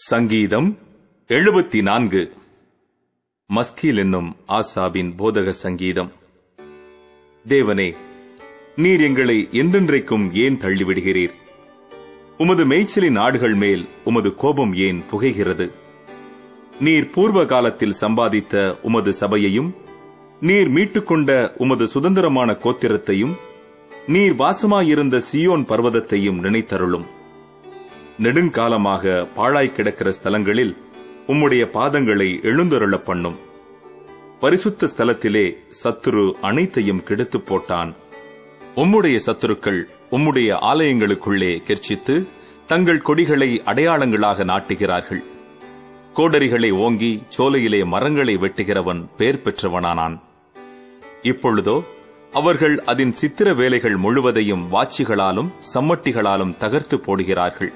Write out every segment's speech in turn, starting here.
சங்கீதம் எழுபத்தி நான்கு மஸ்கீல் என்னும் ஆசாவின் போதக சங்கீதம். தேவனே நீர் எங்களை என்றென்றைக்கும் ஏன் தள்ளிவிடுகிறீர்? உமது மேய்ச்சலின் ஆடுகள் மேல் உமது கோபம் ஏன் புகைகிறது? நீர் பூர்வ காலத்தில் சம்பாதித்த உமது சபையையும் நீர் மீட்டுக்கொண்ட உமது சுதந்திரமான கோத்திரத்தையும் நீர் வாசமாயிருந்த சியோன் பர்வதத்தையும் நினைத்தருளும். நெடுங்காலமாக பாழாய் கிடக்கிற ஸ்தலங்களில் உம்முடைய பாதங்களை எழுந்தருளப் பண்ணும். பரிசுத்த ஸ்தலத்திலே சத்துரு அனைத்தையும் கெடுத்துப் போட்டான். உம்முடைய சத்துருக்கள் உம்முடைய ஆலயங்களுக்குள்ளே கெர்ச்சித்து தங்கள் கொடிகளை அடையாளங்களாக நாட்டுகிறார்கள். கோடரிகளை ஓங்கி சோலையிலே மரங்களை வெட்டுகிறவன் பெயர் பெற்றவனானான். இப்பொழுதோ அவர்கள் அதன் சித்திர வேலைகள் முழுவதையும் வாட்சிகளாலும் சம்மட்டிகளாலும் தகர்த்து போடுகிறார்கள்.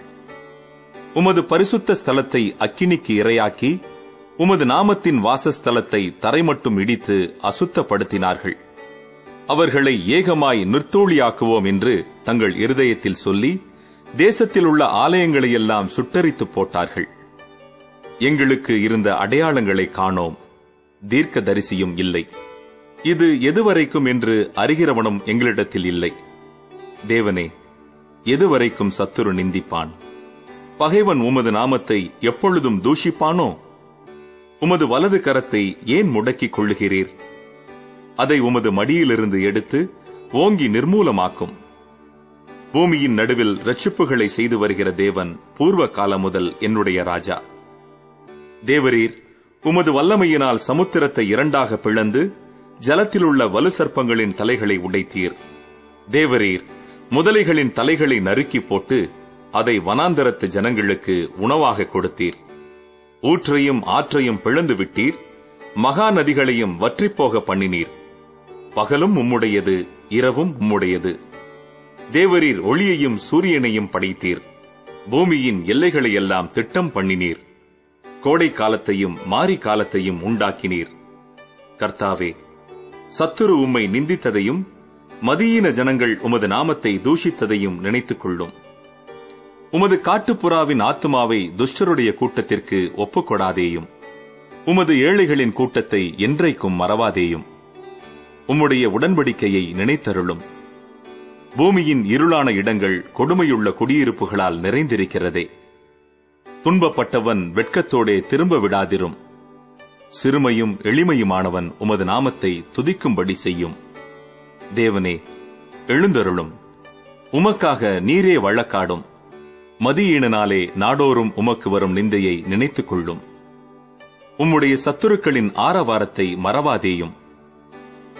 உமது பரிசுத்த ஸ்தலத்தை அக்கினிக்கு இரையாக்கி உமது நாமத்தின் வாசஸ்தலத்தை தரை மட்டும் இடித்து அசுத்தப்படுத்தினார்கள். அவர்களை ஏகமாய் நிற்தோழியாக்குவோம் என்று தங்கள் இருதயத்தில் சொல்லி தேசத்தில் உள்ள ஆலயங்களையெல்லாம் சுட்டரித்து போட்டார்கள். எங்களுக்கு இருந்த அடையாளங்களை காணோம். தீர்க்க தரிசியும் இல்லை. இது எதுவரைக்கும் என்று அறிகிறவனும் எங்களிடத்தில் இல்லை. தேவனே எதுவரைக்கும் சத்துரு நிந்திப்பான்? பகைவன் உமது நாமத்தை எப்பொழுதும் தூஷிப்பானோ? உமது வலது கரத்தை ஏன் முடக்கிக் கொள்ளுகிறீர்? அதை உமது மடியிலிருந்து எடுத்து ஓங்கி நிர்மூலமாக்கும். பூமியின் நடுவில் ரட்சிப்புகளை செய்து வருகிற தேவன் பூர்வ காலம் முதல் என்னுடைய ராஜா. தேவரீர் உமது வல்லமையினால் சமுத்திரத்தை இரண்டாக பிளந்து ஜலத்தில் உள்ள வலு சர்ப்பங்களின் தலைகளை உடைத்தீர். தேவரீர் முதலைகளின் தலைகளை நறுக்கி போட்டு அதை வனாந்தரத்து ஜனங்களுக்கு உணவாக கொடுத்தீர். ஊற்றையும் ஆற்றையும் பிளந்து விட்டீர். மகா நதிகளையும் வற்றிப்போக பண்ணினீர். பகலும் உம்முடையது இரவும் உம்முடையது. தேவரீர் ஒளியையும் சூரியனையும் படைத்தீர். பூமியின் எல்லைகளையெல்லாம் திட்டம் பண்ணினீர். கோடை காலத்தையும் மாரி காலத்தையும் உண்டாக்கினீர். கர்த்தாவே சத்துரு உம்மை நிந்தித்ததையும் மதியீன ஜனங்கள் உமது நாமத்தை தூஷித்ததையும் நினைத்துக் கொள்ளும் உமது காட்டுப்புறாவின் ஆத்துமாவை துஷ்டருடைய கூட்டத்திற்கு ஒப்புக்கொடாதேயும். உமது ஏழைகளின் கூட்டத்தை என்றைக்கும் மறவாதேயும். உம்முடைய உடன்படிக்கையை நினைத்தருளும். பூமியின் இருளான இடங்கள் கொடுமையுள்ள குடியிருப்புகளால் நிறைந்திருக்கிறதே. துன்பப்பட்டவன் வெட்கத்தோடே திரும்ப விடாதிரும். சிறுமையும் எளிமையுமானவன் உமது நாமத்தை துதிக்கும்படி செய்யும். தேவனே எழுந்தருளும். உமக்காக நீரே வழக்காடும். மதியீனனாலே நாடோறும் உமக்கு வரும் நிந்தையை நினைத்துக் கொள்ளும் உம்முடைய சத்துருக்களின் ஆரவாரத்தை மறவாதேயும்.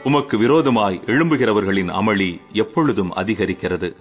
உமக்கு விரோதமாய் எழும்புகிறவர்களின் அமளி எப்பொழுதும் அதிகரிக்கிறது.